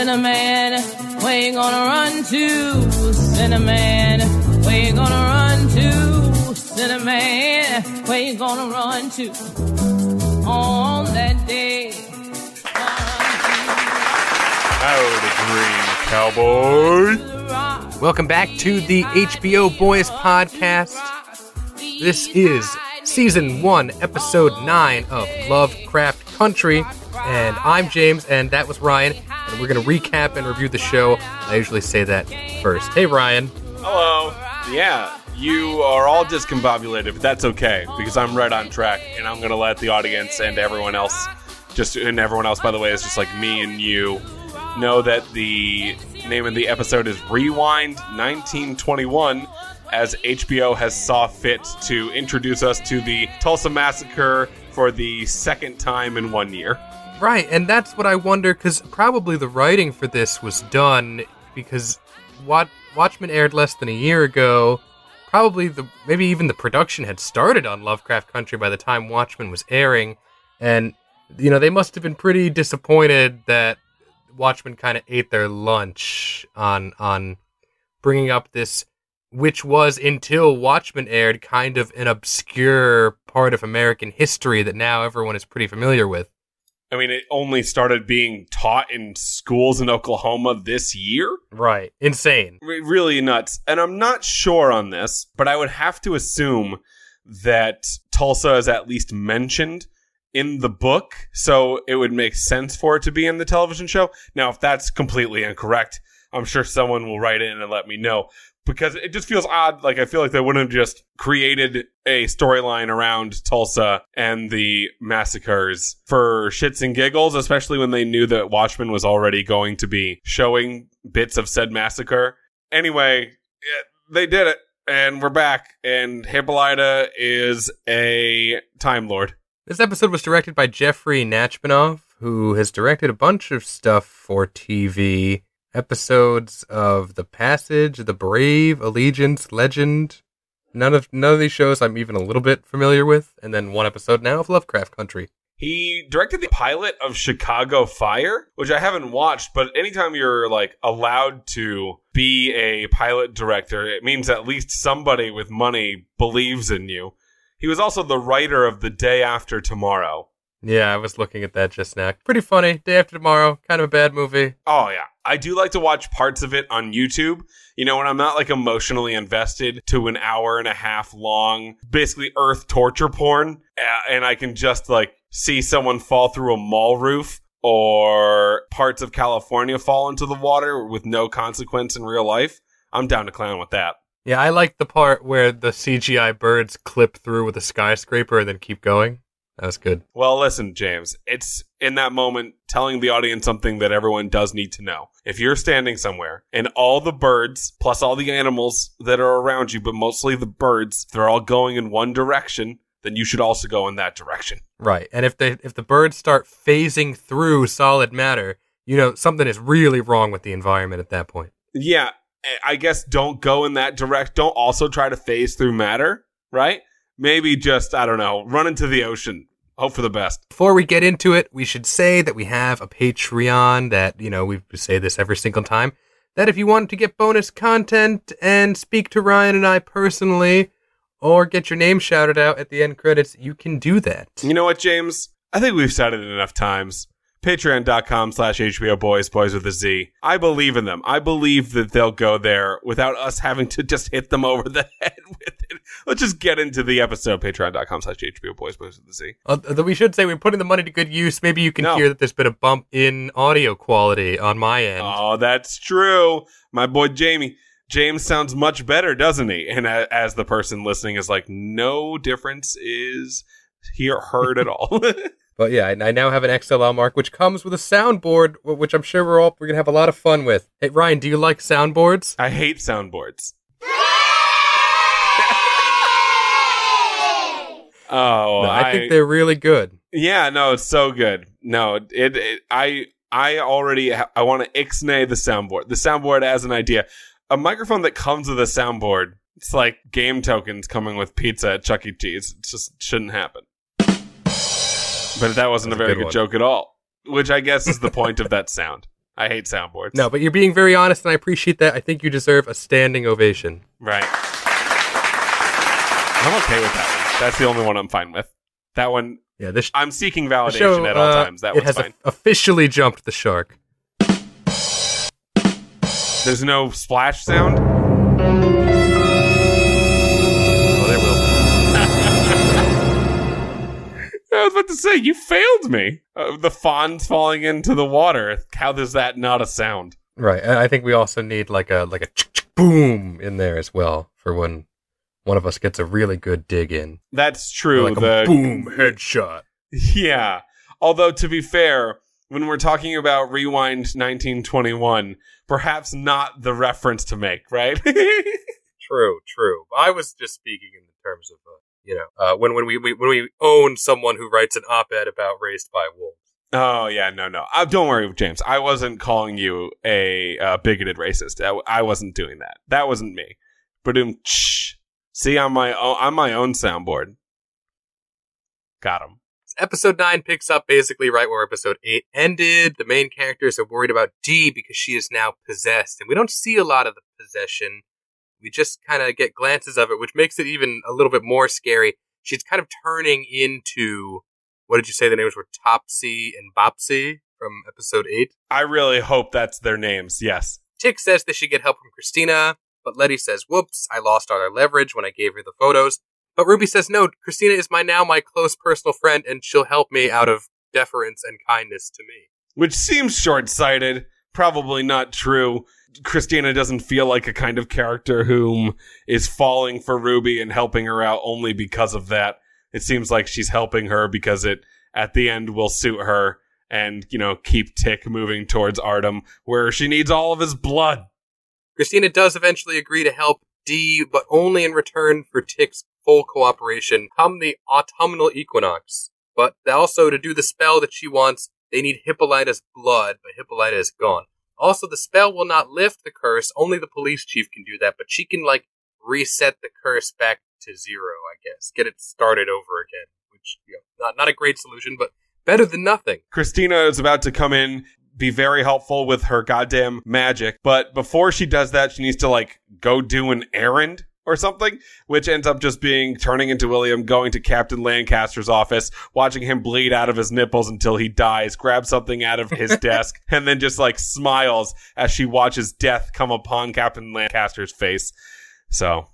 Cinnamon, where you gonna run to? Cinnamon, where you gonna run to? Cinnamon, where you gonna run to? On that day. Howdy, Green Cowboy. Welcome back to the HBO Boys podcast. This is season one, episode nine of Lovecraft Country. And I'm James, and that was Ryan. And we're going to recap and review the show. I usually say that first. Hey, Ryan. Hello. Yeah, you are all discombobulated, but that's okay because I'm right on track, and I'm gonna let the audience and everyone else, just and everyone else, by the way, is just like me and you, know that the name of the episode is Rewind 1921, as HBO has saw fit to introduce us to the Tulsa Massacre for the second time in one year. Right, and that's what I wonder because probably the writing for this was done because Watchmen aired less than a year ago. Probably the maybe even the production had started on Lovecraft Country by the time Watchmen was airing, and you know they must have been pretty disappointed that Watchmen kind of ate their lunch on on bringing up this, which was until Watchmen aired, kind of an obscure part of American history that now everyone is pretty familiar with. I mean, it only started being taught in schools in Oklahoma this year. Right, insane. Re- really nuts. And I'm not sure on this, but I would have to assume that Tulsa is at least mentioned in the book, so it would make sense for it to be in the television show. Now, if that's completely incorrect, I'm sure someone will write in and let me know because it just feels odd. Like I feel like they wouldn't have just created a storyline around Tulsa and the massacres for shits and giggles, especially when they knew that Watchmen was already going to be showing bits of said massacre. Anyway, yeah, they did it, and we're back. And Hippolyta is a Time Lord. This episode was directed by Jeffrey Nachmanoff, who has directed a bunch of stuff for TV. Episodes of The Passage, The Brave, Allegiance, Legend. None of none of these shows I'm even a little bit familiar with, and then one episode now of Lovecraft Country. He directed the pilot of Chicago Fire, which I haven't watched, but anytime you're like allowed to be a pilot director, it means at least somebody with money believes in you. He was also the writer of The Day After Tomorrow. Yeah, I was looking at that just now. Pretty funny. Day after tomorrow, kind of a bad movie. Oh yeah. I do like to watch parts of it on YouTube. You know, when I'm not like emotionally invested to an hour and a half long, basically earth torture porn, and I can just like see someone fall through a mall roof or parts of California fall into the water with no consequence in real life. I'm down to clown with that. Yeah, I like the part where the CGI birds clip through with a skyscraper and then keep going. That was good. Well, listen, James, it's in that moment telling the audience something that everyone does need to know. If you're standing somewhere and all the birds, plus all the animals that are around you, but mostly the birds, they're all going in one direction, then you should also go in that direction. Right. And if they if the birds start phasing through solid matter, you know, something is really wrong with the environment at that point. Yeah, I guess don't go in that direct. Don't also try to phase through matter, right? Maybe just, I don't know, run into the ocean. Hope for the best. Before we get into it, we should say that we have a Patreon that, you know, we say this every single time. That if you want to get bonus content and speak to Ryan and I personally, or get your name shouted out at the end credits, you can do that. You know what, James? I think we've said it enough times. Patreon.com slash HBO Boys, Boys with a Z. I believe in them. I believe that they'll go there without us having to just hit them over the head with it. Let's just get into the episode. Patreon.com slash HBO Boys, Boys with a Z. Uh, Although we should say we're putting the money to good use. Maybe you can No. hear that there's been a bump in audio quality on my end. Oh, that's true. My boy Jamie. James sounds much better, doesn't he? And a- as the person listening is like, no difference is here heard at all. But yeah, I I now have an XLR mark, which comes with a soundboard, which I'm sure we're all we're gonna have a lot of fun with. Hey Ryan, do you like soundboards? I hate soundboards. oh, No, I think they're really good. Yeah, no, it's so good. No, it, it I I already ha- I want to ixnay the soundboard. The soundboard as an idea. A microphone that comes with a soundboard. It's like game tokens coming with pizza at Chuck E. Cheese. It just shouldn't happen. But that wasn't a That's a very good good joke at all. Which I guess is the point of that sound. I hate soundboards. No, but you're being very honest, and I appreciate that. I think you deserve a standing ovation. Right. I'm okay with that one. That's the only one I'm fine with. That one, Yeah, this, I'm seeking validation show at all uh, times. That it has fine. officially jumped the shark. There's no splash sound. Was about to say you failed me. Uh, the fawns falling into the water. How does that not a sound? Right, and I think we also need like a like a boom in there as well for when one of us gets a really good dig in. That's true. like the a boom headshot. Yeah. Although to be fair, when we're talking about Rewind 1921, perhaps not the reference to make, right? True, true. I was just speaking in terms of uh, you know uh, when when we, we when we own someone who writes an op-ed about raised by wolves. oh yeah, no, no. Uh, don't worry, James. I wasn't calling you a uh, bigoted racist. I, I wasn't doing that. That wasn't me. But um, see, on my own, on my own soundboard. Got him. Episode 9 picks up basically right where episode 8 ended. The main characters are worried about Dee because she is now possessed. And we don't see a lot of the possession. We just kind of get glances of it, which makes it even a little bit more scary. She's kind of turning into, what did you say the names were? Topsy and Bopsy from episode 8. I really hope that's their names. Yes. Tick says they should get help from Christina, but Letty says, whoops, I lost all our leverage when I gave her the photos. But Ruby says, no, Christina is my now my close personal friend, and she'll help me out of deference and kindness to me. which seems short sighted. Probably not true. Christina doesn't feel like a kind of character whom is falling for Ruby and helping her out only because of that. It seems like she's helping her because it, at the end, will suit her and, you know, keep Tick moving towards Ardham, where she needs all of his blood. Christina does eventually agree to help Dee, but only in return for Tick's full cooperation come the autumnal equinox. But also to do the spell that she wants, they need Hippolyta's blood, but Hippolyta is gone. Also, the spell will not lift the curse, only the police chief can do that, but she can, like, reset the curse back to zero, I guess. Get it started over again, which, you know, not, not a great solution, but better than nothing. Christina is about to come in, be very helpful with her goddamn magic, but before she does that, she needs to like go do an errand or something, which ends up just being turning into William going to Captain Lancaster's office, watching him bleed out of his nipples until he dies, grabs something out of his desk, and then just like smiles as she watches death come upon Captain Lancaster's face. So,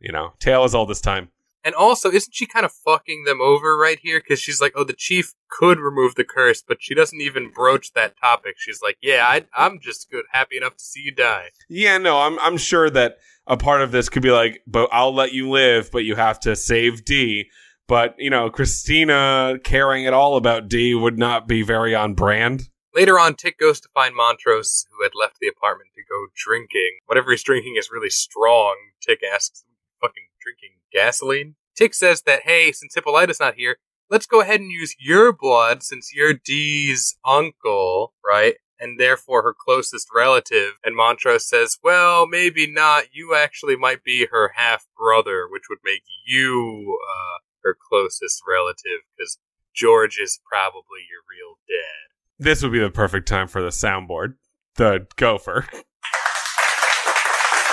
you know, tale as old this time. And also, isn't she kind of fucking them over right here? Because she's like, oh, the chief could remove the curse, but she doesn't even broach that topic. She's like, yeah, I, I'm just good, happy enough to see you die. Yeah, no, I'm I'm sure that a part of this could be like, but I'll let you live, but you have to save Dee. But you know, Christina caring at all about Dee would not be very on brand. Later on, Tick goes to find Montrose, who had left the apartment to go drinking. Whatever he's drinking is really strong. Tick asks, fucking drinking gasoline? Tick says that, hey, since Hippolyta's not here, let's go ahead and use your blood since you're Dee's uncle, right? And therefore her closest relative. And Montrose says, well, maybe not. You actually might be her half brother, which would make you, uh, her closest relative, because George is probably your real dad. This would be the perfect time for the soundboard. The gopher.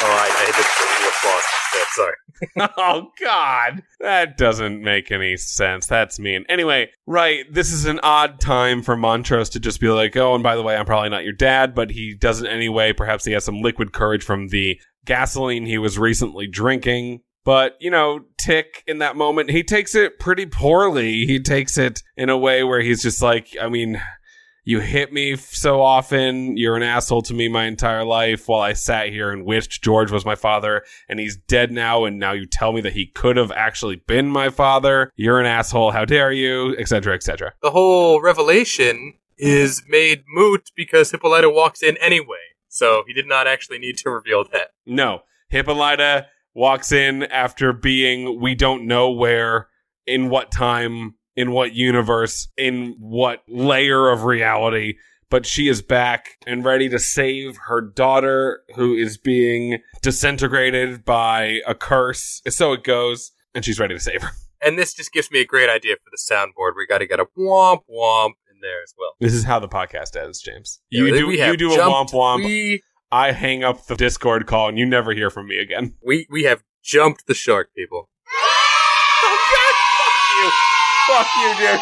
Oh, I, I hit the applause. Sorry. oh God, that doesn't make any sense. That's mean. Anyway, right, this is an odd time for Montrose to just be like, "Oh, and by the way, I'm probably not your dad," but he doesn't anyway. Perhaps he has some liquid courage from the gasoline he was recently drinking. But, you know, Tick in that moment, he takes it pretty poorly. He takes it in a way where he's just like, I mean, you hit me so often. You're an asshole to me my entire life while I sat here and wished George was my father and he's dead now. And now you tell me that he could have actually been my father. You're an asshole. How dare you? Etc. Etc. The whole revelation is made moot because Hippolyta walks in anyway. So he did not actually need to reveal that. No. Hippolyta walks in after being we don't know where, in what time, in what universe, in what layer of reality, but she is back and ready to save her daughter who is being disintegrated by a curse. So it goes, and she's ready to save her. And this just gives me a great idea for the soundboard. We got to get a womp womp in there as well. This is how the podcast ends, James. Yeah, You do you do a womp womp. We, I hang up the Discord call, and you never hear from me again. we we have jumped the shark, people. oh God, Fuck you, dude.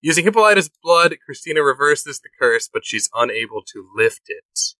Using Hippolyta's blood, Christina reverses the curse, but she's unable to lift it.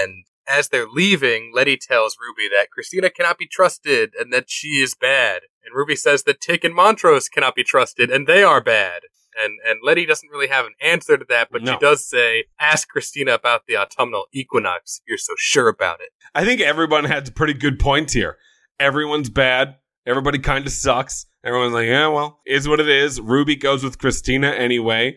And as they're leaving, Letty tells Ruby that Christina cannot be trusted and that she is bad. And Ruby says that Tick and Montrose cannot be trusted and they are bad. And and Letty doesn't really have an answer to that, but No. she does say, "Ask Christina about the autumnal equinox if you're so sure about it." I think everyone has pretty good points here. Everyone's bad. Everybody kind of sucks. Everyone's like, yeah, well, is what it is. Ruby goes with Christina anyway.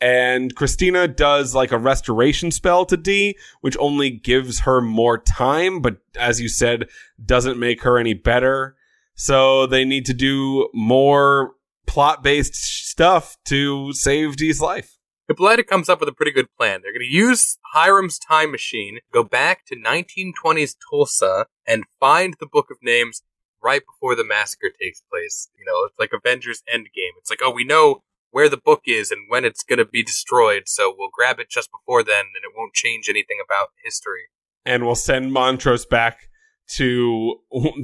And Christina does like a restoration spell to Dee, which only gives her more time, but as you said, doesn't make her any better. So they need to do more plot based stuff to save Dee's life. Hippolyta comes up with a pretty good plan. They're going to use Hiram's time machine, go back to 1920s Tulsa, and find the Book of Names right before the massacre takes place. You know, it's like Avengers Endgame. It's like, oh, we know where the book is and when it's going to be destroyed, so we'll grab it just before then, and it won't change anything about history. and we'll send Montrose back to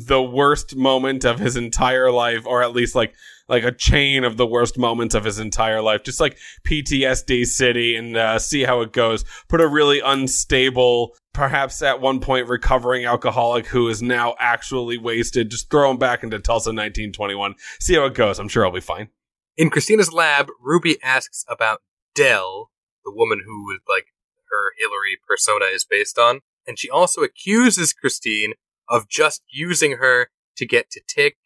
the worst moment of his entire life, or at least like like a chain of the worst moments of his entire life, just like PTSD City, and uh, see how it goes. Put a really unstable, perhaps at one point recovering alcoholic who is now actually wasted. Just throw him back into Tulsa 1921. See how it goes. I'm sure I'll be fine. In Christina's lab, Ruby asks about Dell, the woman who was like her Hillary persona is based on, and she also accuses Christine of just using her to get to Tick.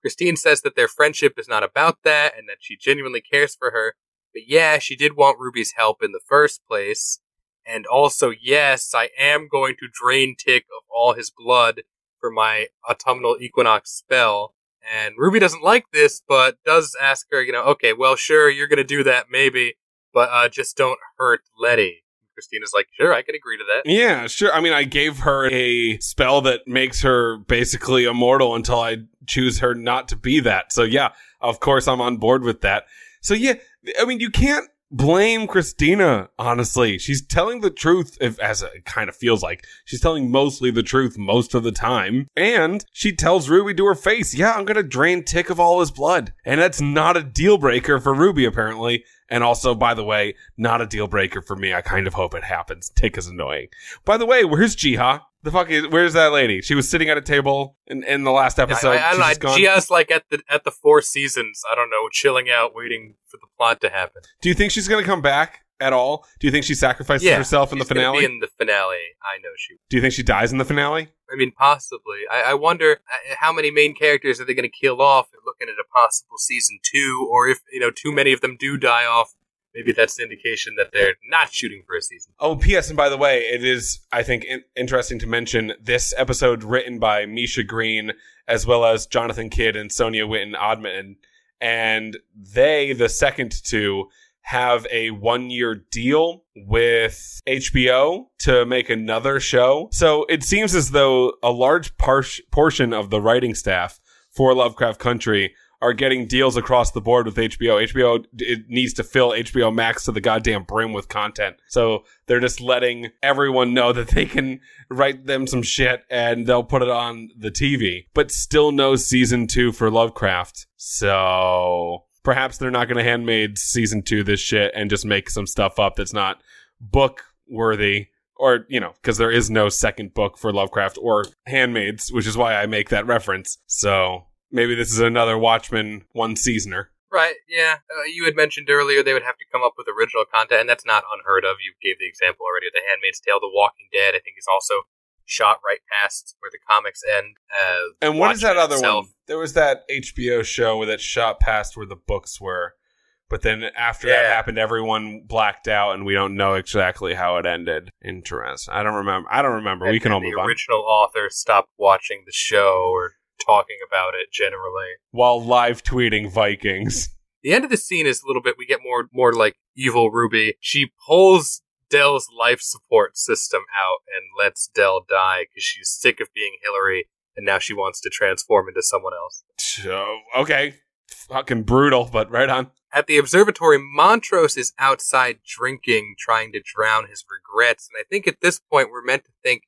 Christine says that their friendship is not about that and that she genuinely cares for her. But yeah, she did want Ruby's help in the first place. And also, yes, I am going to drain Tick of all his blood for my autumnal equinox spell. And Ruby doesn't like this, but does ask her, you know, okay, well, sure, you're gonna do that, maybe, but uh, just don't hurt Letty. Christina's like, sure, I can agree to that. Yeah, sure. I mean, I gave her a spell that makes her basically immortal until I choose her not to be that. So yeah, of course I'm on board with that. So yeah, I mean, you can't blame Christina, honestly. She's telling the truth, if, as it kind of feels like. She's telling mostly the truth most of the time. And she tells Ruby to her face, yeah, I'm gonna drain Tick of all his blood. And that's not a deal breaker for Ruby, apparently. And also, by the way, not a deal breaker for me. I kind of hope it happens. Tick is annoying. By the way, where's Ji-Ah? The fuck is, where's that lady? She was sitting at a table in, in the last episode. I, I, I don't know. Ji-Ah's like at the at the four seasons. I don't know, chilling out, waiting for the plot to happen. Do you think she's gonna come back at all? Do you think she sacrifices yeah, herself in the finale? Be in the finale, I know she. Do you think she dies in the finale? I mean, possibly. I, I wonder uh, how many main characters are they going to kill off? Looking at a possible season two, or if you know too many of them do die off, maybe that's an indication that they're not shooting for a season. Oh, P.S. And by the way, it is, I think, in- interesting to mention this episode written by Misha Green as well as Jonathan Kidd and Sonya Winton-Odamtten. And they, the second two, have a one year deal with HBO to make another show. So it seems as though a large par- portion of the writing staff for Lovecraft Country are getting deals across the board with HBO. HBO it needs to fill HBO Max to the goddamn brim with content. So they're just letting everyone know that they can write them some shit and they'll put it on the TV. But still no season 2 for Lovecraft. So perhaps they're not going to handmade season 2 this shit and just make some stuff up that's not book worthy or you know because there is no second book for lovecraft or handmaids which is why i make that reference so maybe this is another watchmen one seasoner Right? Yeah. Uh, you had mentioned earlier they would have to come up with original content, and that's not unheard of. You gave the example already of The Handmaid's Tale. The Walking Dead, I think, is also shot right past where the comics end. Uh, and what is that other itself. one there was that hbo show where that shot past where the books were but then after that happened everyone blacked out and we don't know exactly how it ended interesting i don't remember i don't remember we can all and move the on original author stopped watching the show or talking about it generally. while live tweeting vikings The end of the scene is a little bit. We get more more like evil Ruby. She pulls Dell's life support system out and lets Dell die because she's sick of being Hillary, and now she wants to transform into someone else. So, okay. Fucking brutal, but right on. At the observatory, Montrose is outside drinking, trying to drown his regrets. And I think at this point, we're meant to think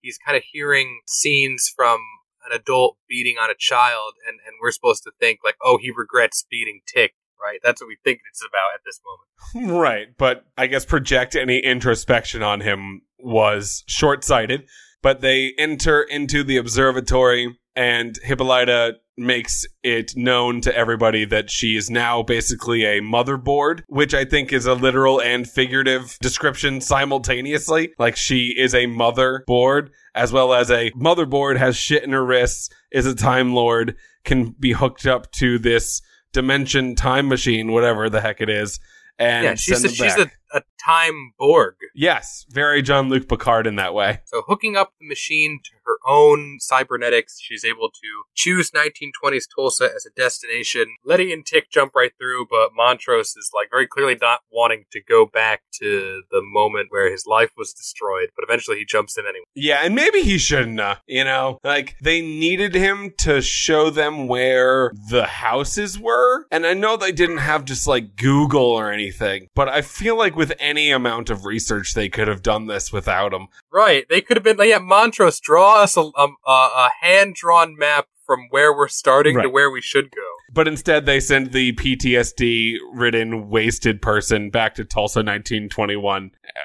he's kind of hearing scenes from an adult beating on a child, and, and we're supposed to think, like, oh, he regrets beating Tick, right? That's what we think it's about at this moment. Right, but I guess project any introspection on him was short sighted. But they enter into the observatory, and Hippolyta makes it known to everybody that she is now basically a motherboard, which I think is a literal and figurative description simultaneously. Like she is a motherboard as well as a motherboard has shit in her wrists, is a time lord, can be hooked up to this dimension time machine, whatever the heck it is. And yeah, she's them she's back. A, time Borg. yes, very Jean-Luc Picard in that way. So hooking up the machine to her own cybernetics, she's able to choose 1920s Tulsa as a destination. Letty and Tick jump right through, but Montrose is like very clearly not wanting to go back to the moment where his life was destroyed, but eventually he jumps in anyway. Yeah, and maybe he shouldn't have, you know? Like, they needed him to show them where the houses were. And I know they didn't have just like Google or anything, but I feel like with any amount of research, they could have done this without him. Right, they could have been like, yeah, Montrose, draw us a, a, a hand drawn map from where we're starting to where we should go. But instead, they send the PTSD ridden, wasted person back to Tulsa 1921. Uh,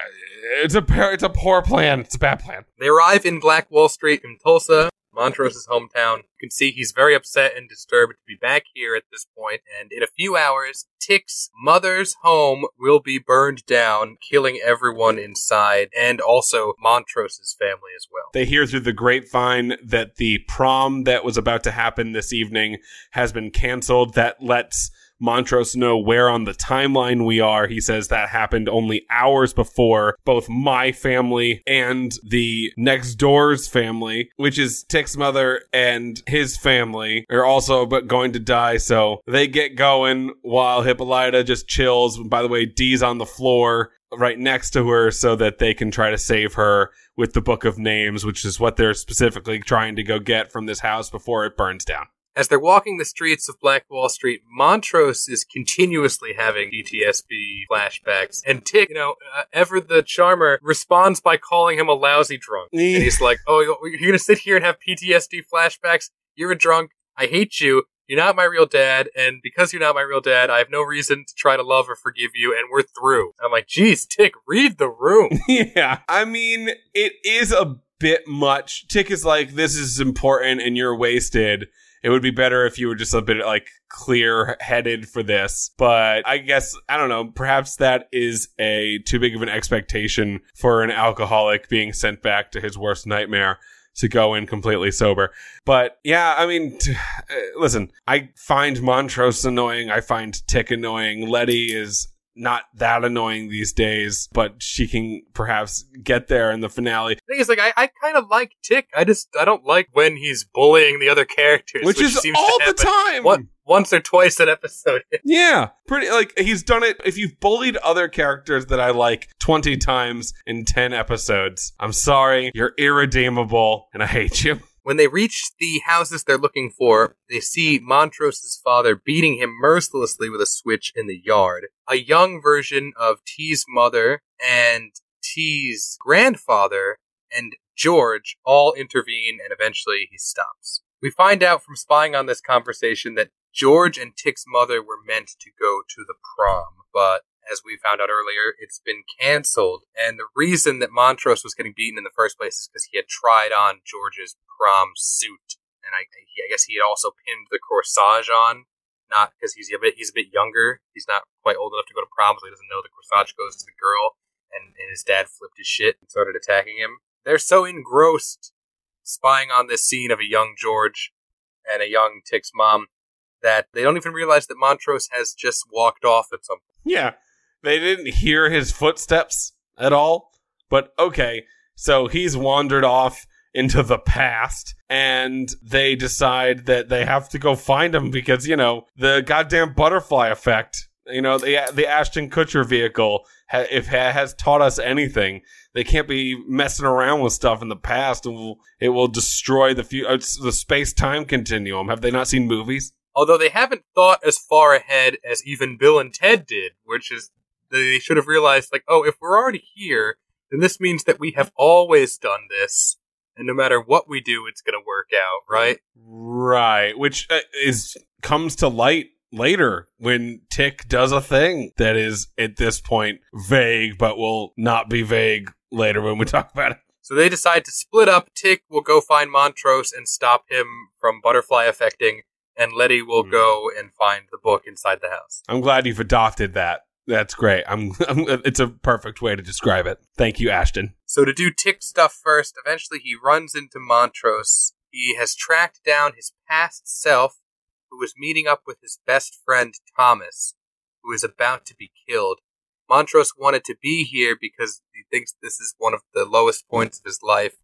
It's a, it's a poor plan. It's a bad plan. They arrive in Black Wall Street in Tulsa, Montrose's hometown. You can see he's very upset and disturbed to be back here at this point, and in a few hours, Tick's mother's home will be burned down, killing everyone inside, and also Montrose's family as well. They hear through the grapevine that the prom that was about to happen this evening has been canceled. That lets Montrose know where on the timeline we are. He says that happened only hours before both my family and the next door's family, which is Tick's mother and his family, are also but going to die. So they get going while Hippolyta just chills. By the way, Dee's on the floor right next to her so that they can try to save her with the book of names, which is what they're specifically trying to go get from this house before it burns down. As they're walking the streets of Black Wall Street, Montrose is continuously having PTSD flashbacks, and Tick, you know, uh, Ever the Charmer responds by calling him a lousy drunk. And he's like, "Oh, you're you're gonna sit here and have PTSD flashbacks? You're a drunk. I hate you. You're not my real dad, and because you're not my real dad, I have no reason to try to love or forgive you, and we're through." I'm like, "Geez, Tick, read the room." yeah. I mean, it is a bit much. Tick is like, this is important and you're wasted. It would be better if you were just a bit like clear headed for this. But I guess, I don't know, perhaps that is a too big of an expectation for an alcoholic being sent back to his worst nightmare to go in completely sober. But yeah, I mean, t- uh, listen, I find Montrose annoying. I find Tick annoying. Letty is not that annoying these days, but she can perhaps get there in the finale, thing is, like, I, I kind of like Tick. I just I don't like when he's bullying the other characters, which, is seems all to the time. One, once or twice an episode. Yeah, pretty like he's done it. If you've bullied other characters that I like 20 times in 10 episodes, I'm sorry, you're irredeemable and I hate you. When they reach the houses they're looking for, they see Montrose's father beating him mercilessly with a switch in the yard. A young version of T's mother and T's grandfather and George all intervene and eventually he stops. We find out from spying on this conversation that George and Tick's mother were meant to go to the prom, but as we found out earlier, it's been canceled. And the reason that Montrose was getting beaten in the first place is because he had tried on George's prom suit, and I, he, I guess he had also pinned the corsage on. Not because he's a bit he's a bit younger. He's not quite old enough to go to prom, so he doesn't know the corsage goes to the girl. And, and his dad flipped his shit and started attacking him. They're so engrossed spying on this scene of a young George and a young Tick's mom that they don't even realize that Montrose has just walked off at some point. Yeah, they didn't hear his footsteps at all. But okay, so he's wandered off into the past and they decide that they have to go find him because, you know, the goddamn butterfly effect, you know, the the Ashton Kutcher vehicle ha- if ha- has taught us anything, they can't be messing around with stuff in the past and it will destroy the few, uh, the space time continuum. Have they not seen movies? Although they haven't thought as far ahead as even Bill and Ted did, which is they should have realized, like, oh, if we're already here, then this means that we have always done this, and no matter what we do, it's going to work out, right? Right, which uh, is comes to light later when Tick does a thing that is at this point vague, but will not be vague later when we talk about it. So they decide to split up. Tick will go find Montrose and stop him from butterfly affecting, and Letty will Hmm. go and find the book inside the house. I'm glad you've adopted that. That's great. I'm, I'm. It's a perfect way to describe it. Thank you, Ashton. So to do Tick stuff first, eventually he runs into Montrose. He has tracked down his past self, who was meeting up with his best friend Thomas, who is about to be killed. Montrose wanted to be here because he thinks this is one of the lowest points of his life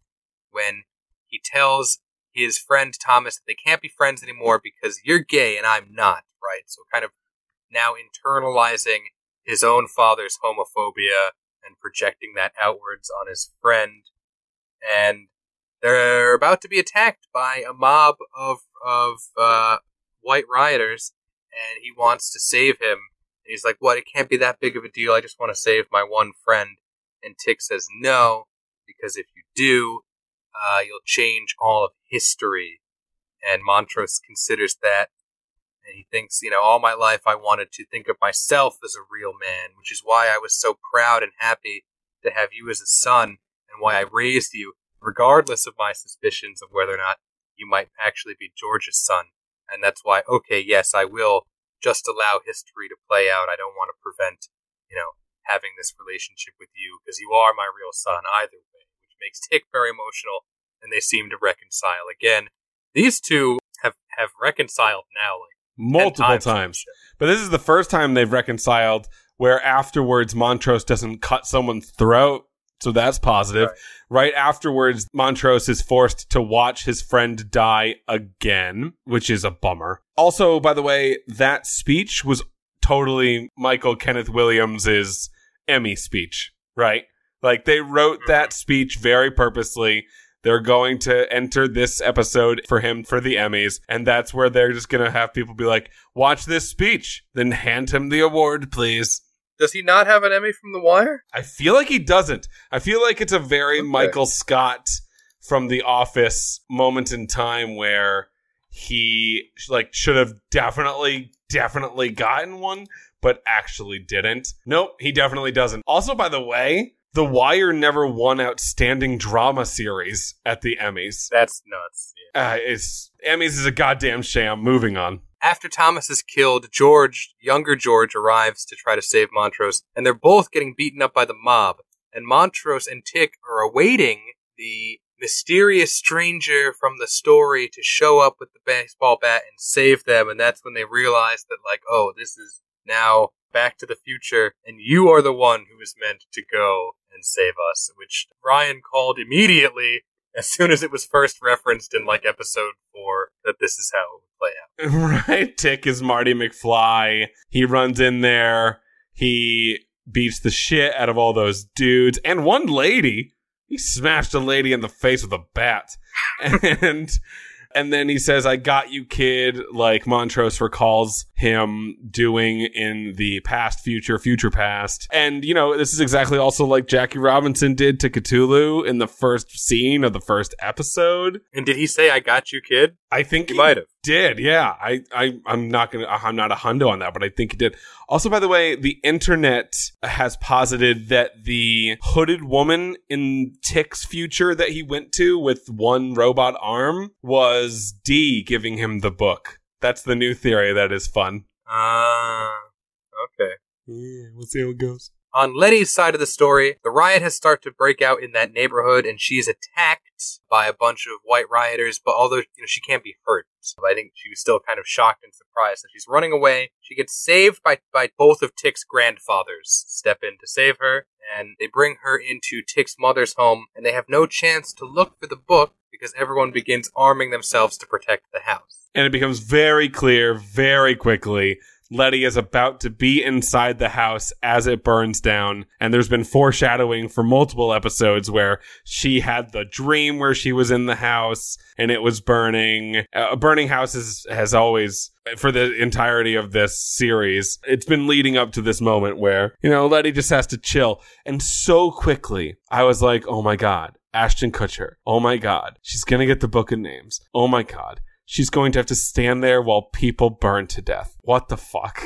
when he tells his friend Thomas that they can't be friends anymore because you're gay and I'm not, right? So kind of now internalizing his own father's homophobia and projecting that outwards on his friend. And they're about to be attacked by a mob of of uh, white rioters, and he wants to save him. And he's like, "What? It can't be that big of a deal. I just want to save my one friend." And Tick says, "No, because if you do, uh, you'll change all of history." And Montrose considers that, and he thinks, you know, all my life I wanted to think of myself as a real man, which is why I was so proud and happy to have you as a son, and why I raised you, regardless of my suspicions of whether or not you might actually be George's son. And that's why, okay, yes, I will just allow history to play out. I don't want to prevent, you know, having this relationship with you because you are my real son either way, which makes Tick very emotional, and they seem to reconcile again. These two have have reconciled now, like 10 Multiple times. times. But this is the first time they've reconciled where afterwards Montrose doesn't cut someone's throat. So that's positive. Right. afterwards, Montrose is forced to watch his friend die again, which is a bummer. Also, by the way, that speech was totally Michael Kenneth Williams's Emmy speech, right? Like they wrote mm-hmm. that speech very purposely. They're going to enter this episode for him for the Emmys, and that's where they're just going to have people be like, "Watch this speech, then hand him the award, please." Does he not have an Emmy from The Wire? I feel like he doesn't. I feel like it's a very Okay. Michael Scott from The Office moment in time where he like should have definitely definitely gotten one but actually didn't. Nope, he definitely doesn't. Also by the way, The Wire never won outstanding drama series at the Emmys. That's nuts. Yeah. Uh, it's Emmys is a goddamn sham. Moving on. After Thomas is killed, George, younger George, arrives to try to save Montrose, and they're both getting beaten up by the mob. And Montrose and Tick are awaiting the mysterious stranger from the story to show up with the baseball bat and save them. And that's when they realize that, like, oh, this is now Back to the Future, and you are the one who is meant to go and save us. Which Ryan called immediately as soon as it was first referenced in like episode four that this is how it would play out. right? Tick is Marty McFly. He runs in there. He beats the shit out of all those dudes and one lady. He smashed a lady in the face with a bat. And and then he says, I got you, kid, like Montrose recalls him doing in the past, future, future past. And, you know, this is exactly also like Jackie Robinson did to Cthulhu in the first scene of the first episode. And did he say, "I got you, kid"? I think He might have. did. Yeah, I, I, I'm not gonna, I'm not a hundo on that, but I think he did. Also, by the way, the internet has posited that the hooded woman in Tick's future that he went to with one robot arm was Dee giving him the book. That's the new theory. That is fun. Ah, okay. Yeah, we'll see how it goes. On Letty's side of the story, the riot has started to break out in that neighborhood, and she's attacked by a bunch of white rioters. But although you know she can't be hurt, I think she was still kind of shocked and surprised. So she's running away. She gets saved by by both of Tick's grandfathers. Step in to save her, and they bring her into Tick's mother's home, and they have no chance to look for the book because everyone begins arming themselves to protect the house. And it becomes very clear very quickly Letty is about to be inside the house as it burns down. And there's been foreshadowing for multiple episodes where she had the dream where she was in the house and it was burning. Uh, burning houses has always for the entirety of this series. It's been leading up to this moment where, you know, Letty just has to chill. And so quickly, I was like, oh my God, Ashton Kutcher. Oh my God, she's going to get the book of names. Oh my God, she's going to have to stand there while people burn to death. What the fuck?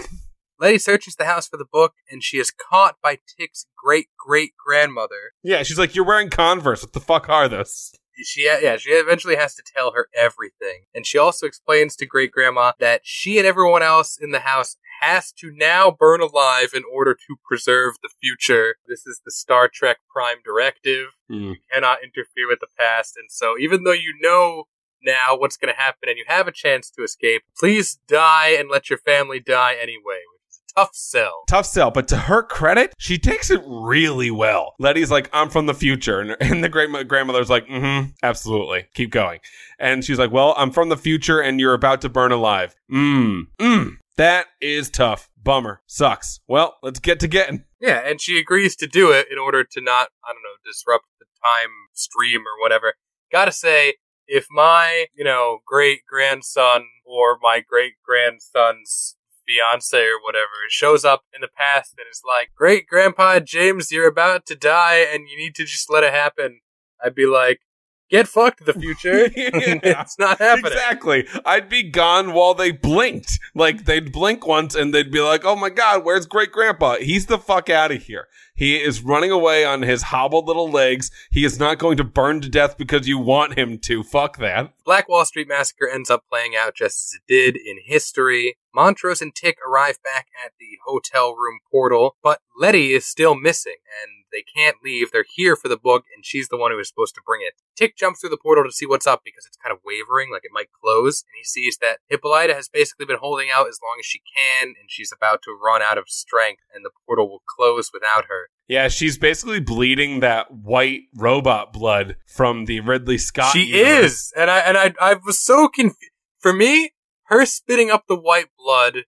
Letty searches the house for the book, and she is caught by Tick's great great grandmother. Yeah, she's like, you're wearing Converse. What the fuck are those? she yeah she eventually has to tell her everything and she also explains to great grandma that she and everyone else in the house has to now burn alive in order to preserve the future this is the star trek prime directive Mm. you cannot interfere with the past and so even though you know now what's going to happen and you have a chance to escape please die and let your family die anyway which is a tough sell Tough sell, but to her credit, she takes it really well. Letty's like, I'm from the future. And, and the great grandmother's like, mm hmm, absolutely. Keep going. And she's like, Well, I'm from the future and you're about to burn alive. Mmm, mmm. That is tough. Bummer. Sucks. Well, let's get to getting. Yeah, and she agrees to do it in order to not, I don't know, disrupt the time stream or whatever. Gotta say, if my, you know, great grandson or my great grandson's fiance or whatever shows up in the past and is like, Great grandpa James, you're about to die and you need to just let it happen, I'd be like, Get fucked, the future. It's not happening. Exactly. I'd be gone while they blinked. Like they'd blink once and they'd be like, "Oh my god, where's great grandpa? He's the fuck out of here. He is running away on his hobbled little legs. He is not going to burn to death because you want him to. Fuck that." Black Wall Street Massacre ends up playing out just as it did in history. Montrose and Tick arrive back at the hotel room portal, but Letty is still missing, and they can't leave. They're here for the book, and she's the one who is supposed to bring it. Tick jumps through the portal to see what's up because it's kind of wavering, like it might close, and he sees that Hippolyta has basically been holding out as long as she can, and she's about to run out of strength, and the portal will close without her. Yeah, she's basically bleeding that white robot blood from the Ridley Scott. she universe. is, and I and I I was so confused. For me, her spitting up the white blood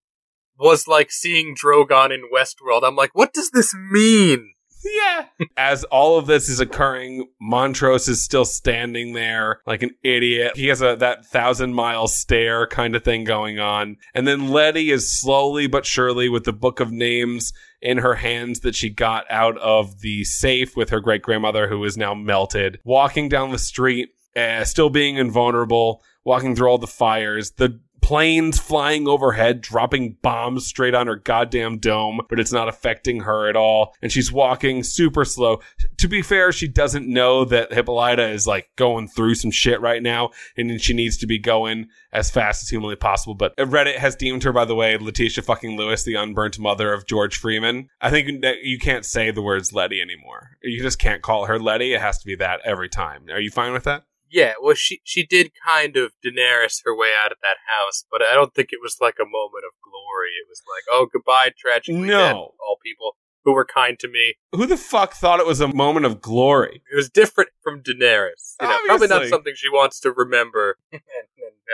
was like seeing Drogon in Westworld. I'm like, what does this mean? Yeah. As all of this is occurring, Montrose is still standing there like an idiot. He has a that thousand mile stare kind of thing going on. And then Letty is slowly but surely with the book of names in her hands that she got out of the safe with her great grandmother who is now melted, walking down the street, uh, still being invulnerable, walking through all the fires. The planes flying overhead, dropping bombs straight on her goddamn dome, but it's not affecting her at all. And she's walking super slow. To be fair, she doesn't know that Hippolyta is like going through some shit right now, and she needs to be going as fast as humanly possible. But Reddit has deemed her, by the way, Letitia fucking Lewis, the unburnt mother of George Freeman. I think you can't say the words Letty anymore. You just can't call her Letty. It has to be that every time. Are you fine with that? Yeah, well, she she did kind of Daenerys her way out of that house, but I don't think it was like a moment of glory. It was like, oh, goodbye, tragically No. dead, all people who were kind to me. Who the fuck thought it was a moment of glory? It was different from Daenerys. You know, probably not something she wants to remember and,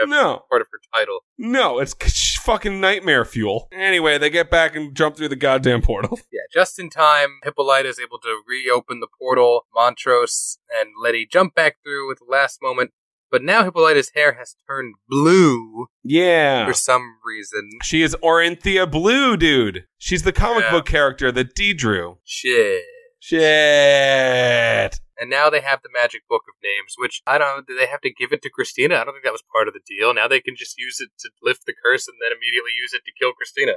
No. part of her title. No, it's fucking nightmare fuel. Anyway, they get back and jump through the goddamn portal. Yeah, just in time, Hippolyta is able to reopen the portal. Montrose and Letty jump back through at the last moment, but now Hippolyta's hair has turned blue Yeah. for some reason. She is Orynthia Blue, dude. She's the comic Yeah. book character that Dee drew. Shit. Shit. And now they have the magic book of names, which I don't know. Do they have to give it to Christina? I don't think that was part of the deal. Now they can just use it to lift the curse and then immediately use it to kill Christina.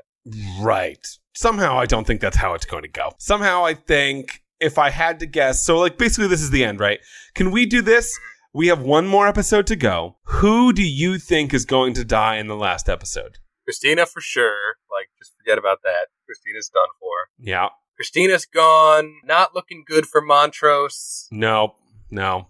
Right. Somehow I don't think that's how it's going to go. Somehow I think if I had to guess, so like basically this is the end, right? Can we do this? We have one more episode to go. Who do you think is going to die in the last episode? Christina for sure. Like, just forget about that. Christina's done for. Yeah. Christina's gone. Not looking good for Montrose. No. No.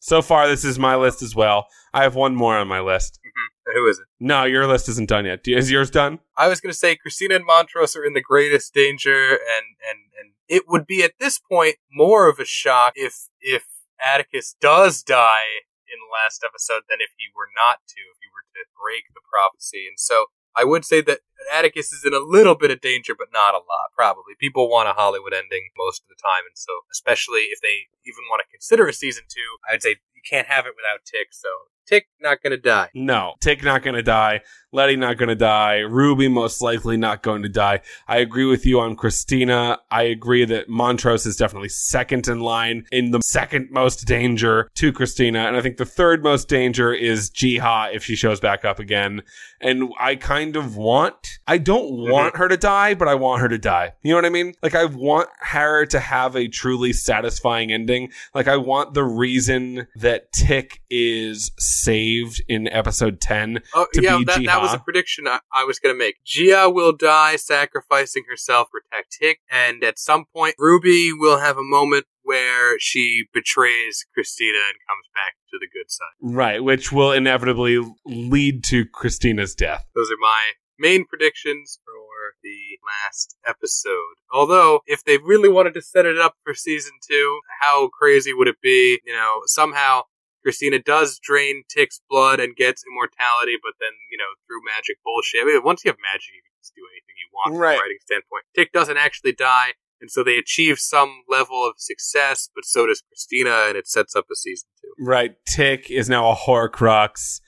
So far, this is my list as well. I have one more on my list. Mm-hmm. And who is it? No, your list isn't done yet. Is yours done? I was going to say Christina and Montrose are in the greatest danger, and and and it would be at this point more of a shock if if Atticus does die in the last episode than if he were not to, if he were to break the prophecy. And so I would say that Atticus is in a little bit of danger, but not a lot, probably. People want a Hollywood ending most of the time, and so, especially if they even want to consider a season two, I'd say you can't have it without Tick, so Tick not gonna die. No, Tick not to die. Letty not to die. Ruby most likely not going to die. I agree with you on Christina. I agree that Montrose is definitely second in line in the second most danger to Christina. And I think the third most danger is Ji-Ah if she shows back up again. And I kind of want, I don't mm-hmm. want her to die, but I want her to die. You know what I mean? Like I want her to have a truly satisfying ending. Like I want the reason that Tick is saved in episode 10 Oh, to yeah, be that, that was a prediction I, I was going to make. Ji-Ah will die sacrificing herself for Tick, and at some point, Ruby will have a moment where she betrays Christina and comes back to the good side. Right, which will inevitably lead to Christina's death. Those are my main predictions for the last episode. Although, if they really wanted to set it up for season two, how crazy would it be? You know, somehow Christina does drain Tick's blood and gets immortality, but then, you know, through magic bullshit. I mean, once you have magic, you can just do anything you want from Right. a writing standpoint. Tick doesn't actually die, and so they achieve some level of success, but so does Christina, and it sets up a season two. Right, Tick is now a Horcrux,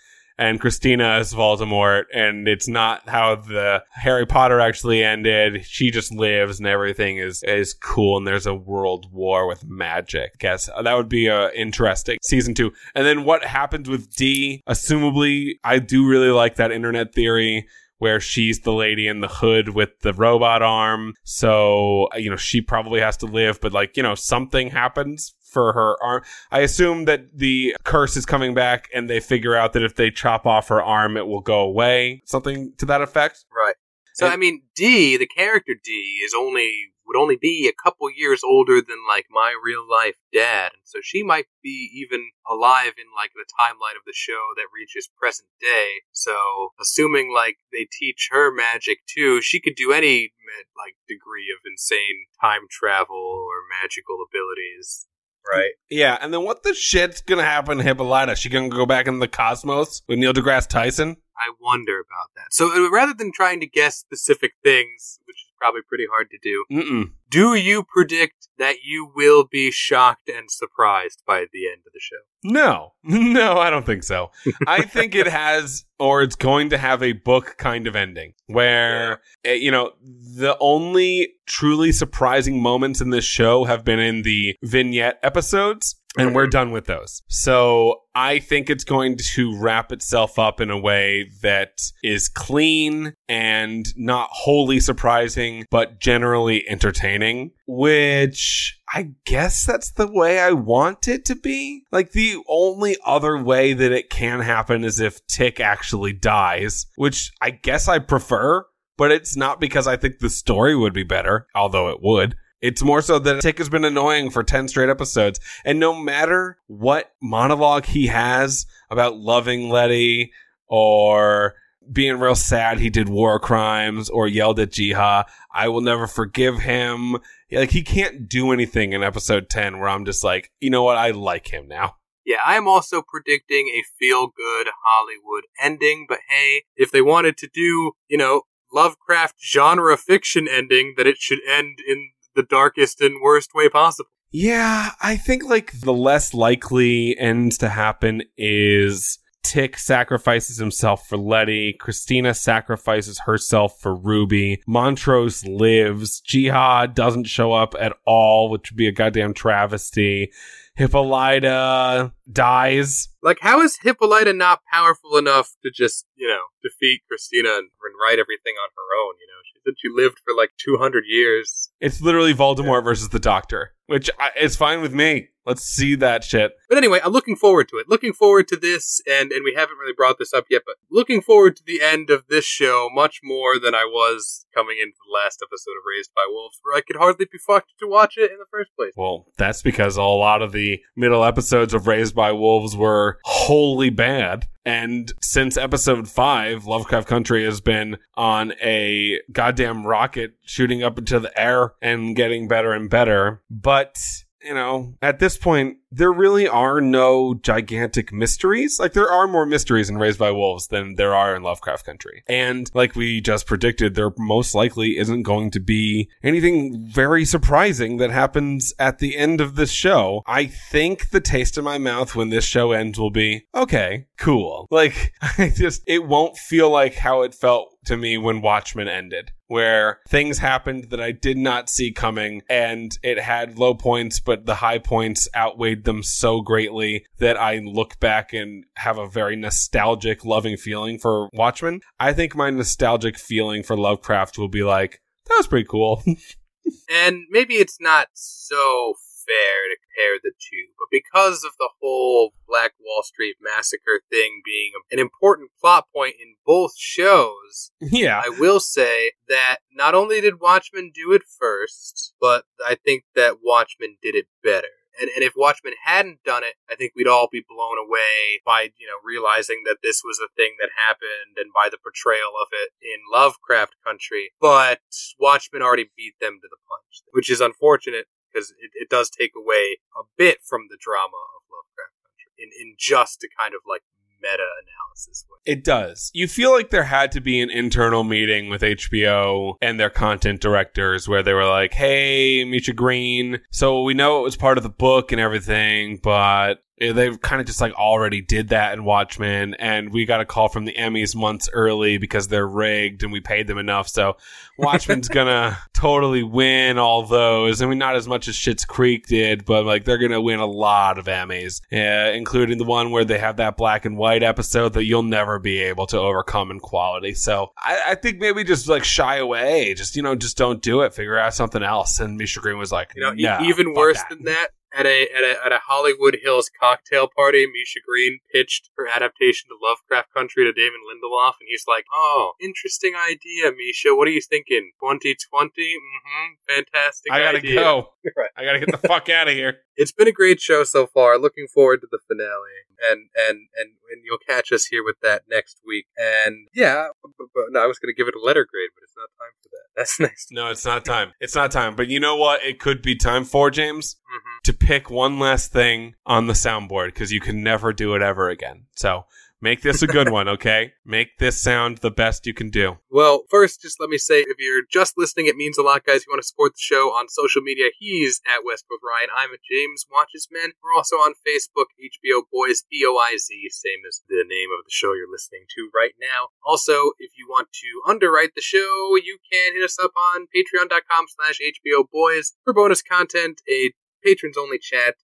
and Christina is Voldemort, and it's not how the Harry Potter actually ended. She just lives, and everything is is cool, and there's a world war with magic. I Guess that would be uh, interesting season two. And then what happens with Dee? Assumably, I do really like that internet theory where she's the lady in the hood with the robot arm. So, you know, she probably has to live, but like, you know, something happens for her arm. I assume that the curse is coming back and they figure out that if they chop off her arm, it will go away. Something to that effect. Right. So And- I mean, Dee, the character Dee, is only would only be a couple years older than like my real life dad, and so she might be even alive in like the timeline of the show that reaches present day. So assuming like they teach her magic too, she could do any like degree of insane time travel or magical abilities. Right. Yeah. And then what the shit's gonna happen to Hippolyta? She gonna go back in the cosmos with Neil deGrasse Tyson? I wonder about that. So uh, rather than trying to guess specific things, which is probably pretty hard to do, Mm-mm. Do you predict that you will be shocked and surprised by the end of the show? No, no, I don't think so. I think it has, or it's going to have a book kind of ending where, eh, you know, the only truly surprising moments in this show have been in the vignette episodes. And we're done with those. So I think it's going to wrap itself up in a way that is clean and not wholly surprising, but generally entertaining, which I guess that's the way I want it to be. Like the only other way that it can happen is if Tick actually dies, which I guess I prefer, but it's not because I think the story would be better, although it would. It's more so that Tick has been annoying for 10 straight episodes. And no matter what monologue he has about loving Letty or being real sad he did war crimes or yelled at Ji-Ah, I will never forgive him. Like he can't do anything in episode 10 where I'm just like, you know what? I like him now. Yeah, I am also predicting a feel good Hollywood ending, but hey, if they wanted to do, you know, Lovecraft genre fiction ending, that it should end in the darkest and worst way possible. Yeah, I think like the less likely ends to happen is Tick sacrifices himself for Letty. Christina sacrifices herself for Ruby. Montrose lives. Ji-Ah doesn't show up at all, which would be a goddamn travesty. Hippolyta dies. Like, how is Hippolyta not powerful enough to just, you know, defeat Christina and, and write everything on her own? You know, she said she lived for like 200 years. It's literally Voldemort versus the Doctor, which I, is fine with me. Let's see that shit. But anyway, I'm looking forward to it. Looking forward to this, and and we haven't really brought this up yet, but looking forward to the end of this show much more than I was coming into the last episode of Raised by Wolves, where I could hardly be fucked to watch it in the first place. Well, that's because a lot of the middle episodes of Raised by Wolves were wholly bad. And since episode five, Lovecraft Country has been on a goddamn rocket shooting up into the air and getting better and better. But, you know, at this point, there really are no gigantic mysteries. Like there are more mysteries in Raised by Wolves than there are in Lovecraft Country. And like we just predicted, there most likely isn't going to be anything very surprising that happens at the end of this show. I think the taste in my mouth when this show ends will be, okay, cool. Like I just, it won't feel like how it felt to me when Watchmen ended, where things happened that I did not see coming and it had low points, but the high points outweighed them so greatly that I look back and have a very nostalgic, loving feeling for Watchmen. I think my nostalgic feeling for Lovecraft will be like, that was pretty cool. and maybe it's not so fair to compare the two, but because of the whole Black Wall Street massacre thing being an important plot point in both shows, yeah. I will say that not only did Watchmen do it first, but I think that Watchmen did it better. And, and if Watchmen hadn't done it, I think we'd all be blown away by, you know, realizing that this was a thing that happened and by the portrayal of it in Lovecraft country. But Watchmen already beat them to the punch, which is unfortunate because it, it does take away a bit from the drama of Lovecraft Country in, in just a kind of like meta analysis. It does. You feel like there had to be an internal meeting with HBO and their content directors where they were like, hey, Misha Green, so we know it was part of the book and everything, but they kind of just like already did that in Watchmen, and we got a call from the Emmys months early because they're rigged and we paid them enough. So Watchmen's gonna totally win all those. I mean, not as much as Schitt's Creek did, but like they're gonna win a lot of Emmys, uh, including the one where they have that black and white episode that you'll never be able to overcome in quality. So I, I think maybe just like shy away, just you know, just don't do it. Figure out something else. And Misha Green was like, you know, nah, even worse that. than that at a, at a at a Hollywood Hills cocktail party, Misha Green pitched her adaptation to Lovecraft Country to Damon Lindelof, and he's like, "Oh, interesting idea, Misha. What are you thinking? 2020? Mm-hmm. Fantastic. I gotta idea. go. right. I gotta get the fuck out of here. It's been a great show so far. Looking forward to the finale, and and and and you'll catch us here with that next week. And yeah, but, but, no, I was gonna give it a letter grade, but it's not time for that. That's nice. No, it's not time. It's not time. But you know what? It could be time for James. To pick one last thing on the soundboard because you can never do it ever again. So Make this a good one, okay? Make this sound the best you can do. Well, first, just let me say, if you're just listening, it means a lot, guys. If you want to support the show on social media, he's at Westworld Ryan. I'm at James Watches Men. We're also on Facebook, HBO Boys, B-O-I-Z, same as the name of the show you're listening to right now. Also, if you want to underwrite the show, you can hit us up on patreon.com slash HBO Boys for bonus content, a patrons only chat,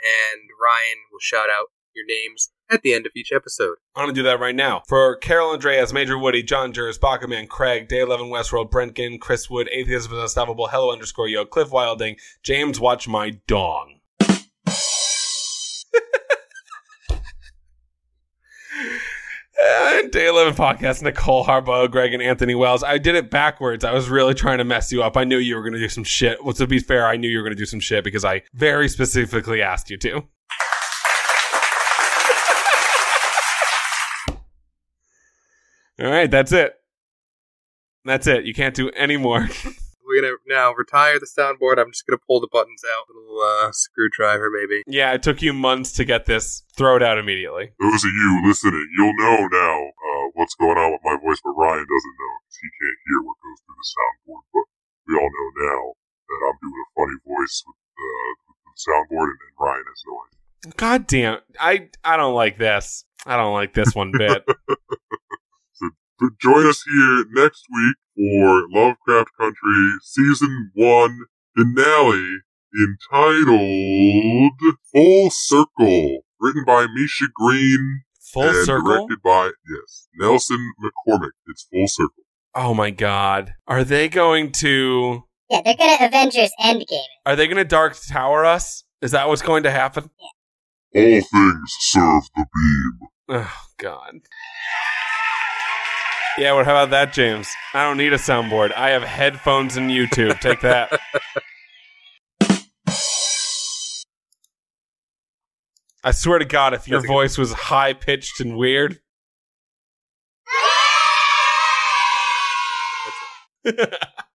and Ryan will shout out your names at the end of each episode. I'm going to do that right now. For Carol Andreas, Major Woody, John Jers, Bakaman, Craig, Day 11 Westworld, Brent Ginn, Chris Wood, Atheism is Unstoppable, Hello underscore Yo, Cliff Wilding, James Watch My Dong. and Day 11 podcast, Nicole Harbaugh, Greg, and Anthony Wells. I did it backwards. I was really trying to mess you up. I knew you were going to do some shit. Well, to be fair, I knew you were going to do some shit because I very specifically asked you to. All right, that's it. That's it. You can't do any more. We're gonna now retire the soundboard. I'm just gonna pull the buttons out, little uh, screwdriver maybe. yeah, it took you months to get this. Throw it out immediately. Those of you listening, you'll know now uh, what's going on with my voice, but Ryan doesn't know because he can't hear what goes through the soundboard. But we all know now that I'm doing a funny voice with, uh, with the soundboard, and, and Ryan has no idea. God damn. I I don't like this. I don't like this one bit. So join us here next week for Lovecraft Country Season 1 finale entitled Full Circle, written by Misha Green Full and circle. directed by, yes, Nelson McCormick. It's Full Circle. Oh my god. Are they going to Yeah, they're gonna Avengers Endgame. Are they going to Dark Tower us? Is that what's going to happen? All things serve the beam. Oh god. Yeah, well, how about that, James? I don't need a soundboard. I have headphones and YouTube. Take that. I swear to God, if your That's voice was high pitched and weird.